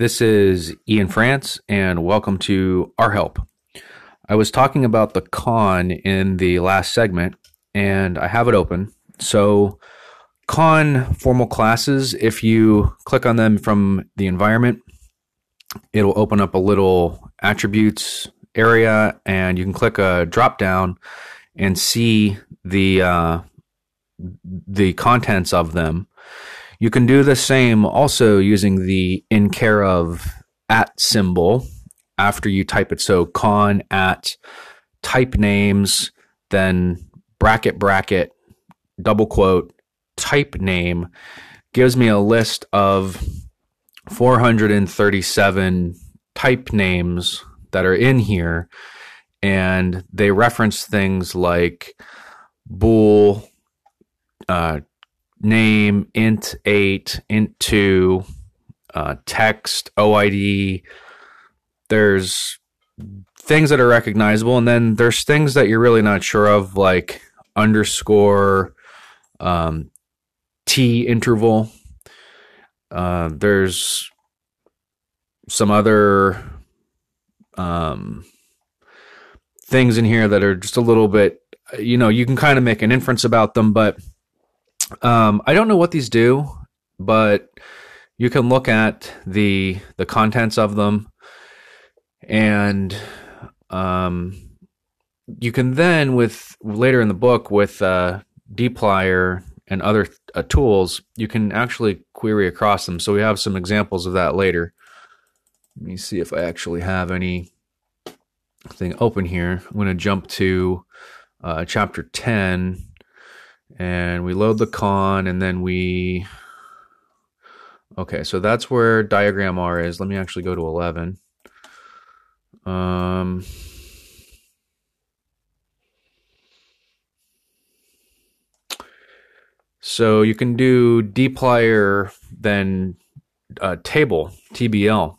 This is Ian France, and welcome to Our Help. I was talking about the con in the last segment, and I have it open. So, con formal classes, if you click on them from the environment, it'll open up a little attributes area, and you can click a drop down and see the uh, the contents of them. You can do the same also using the in care of at symbol after you type it. So con at type names, then bracket bracket, double quote, type name gives me a list of 437 type names that are in here. And they reference things like bool, uh, name, int eight, int two, uh, text, OID. There's things that are recognizable, and then there's things that you're really not sure of, like underscore, um, T interval. Uh, there's some other um, things in here that are just a little bit, you know, you can kind of make an inference about them, but um, I don't know what these do, but you can look at the the contents of them, and um, you can then with later in the book with uh, dplyr and other uh, tools, you can actually query across them. So we have some examples of that later. Let me see if I actually have any thing open here. I'm going to jump to uh, chapter 10 and we load the con and then we okay so that's where DiagrammeR is. Let me actually go to 11 um so you can do dplyr then uh, table tbl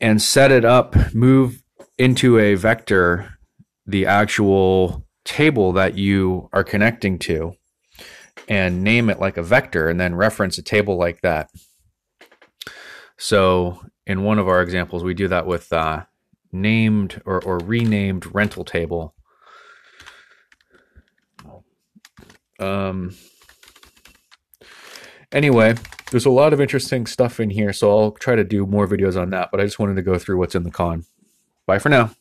and set it up move into a vector the actual table that you are connecting to and name it like a vector and then reference a table like that. So in one of our examples, we do that with uh, named or, or renamed rental table. Um, anyway, there's a lot of interesting stuff in here, so I'll try to do more videos on that, but I just wanted to go through what's in the con. Bye for now.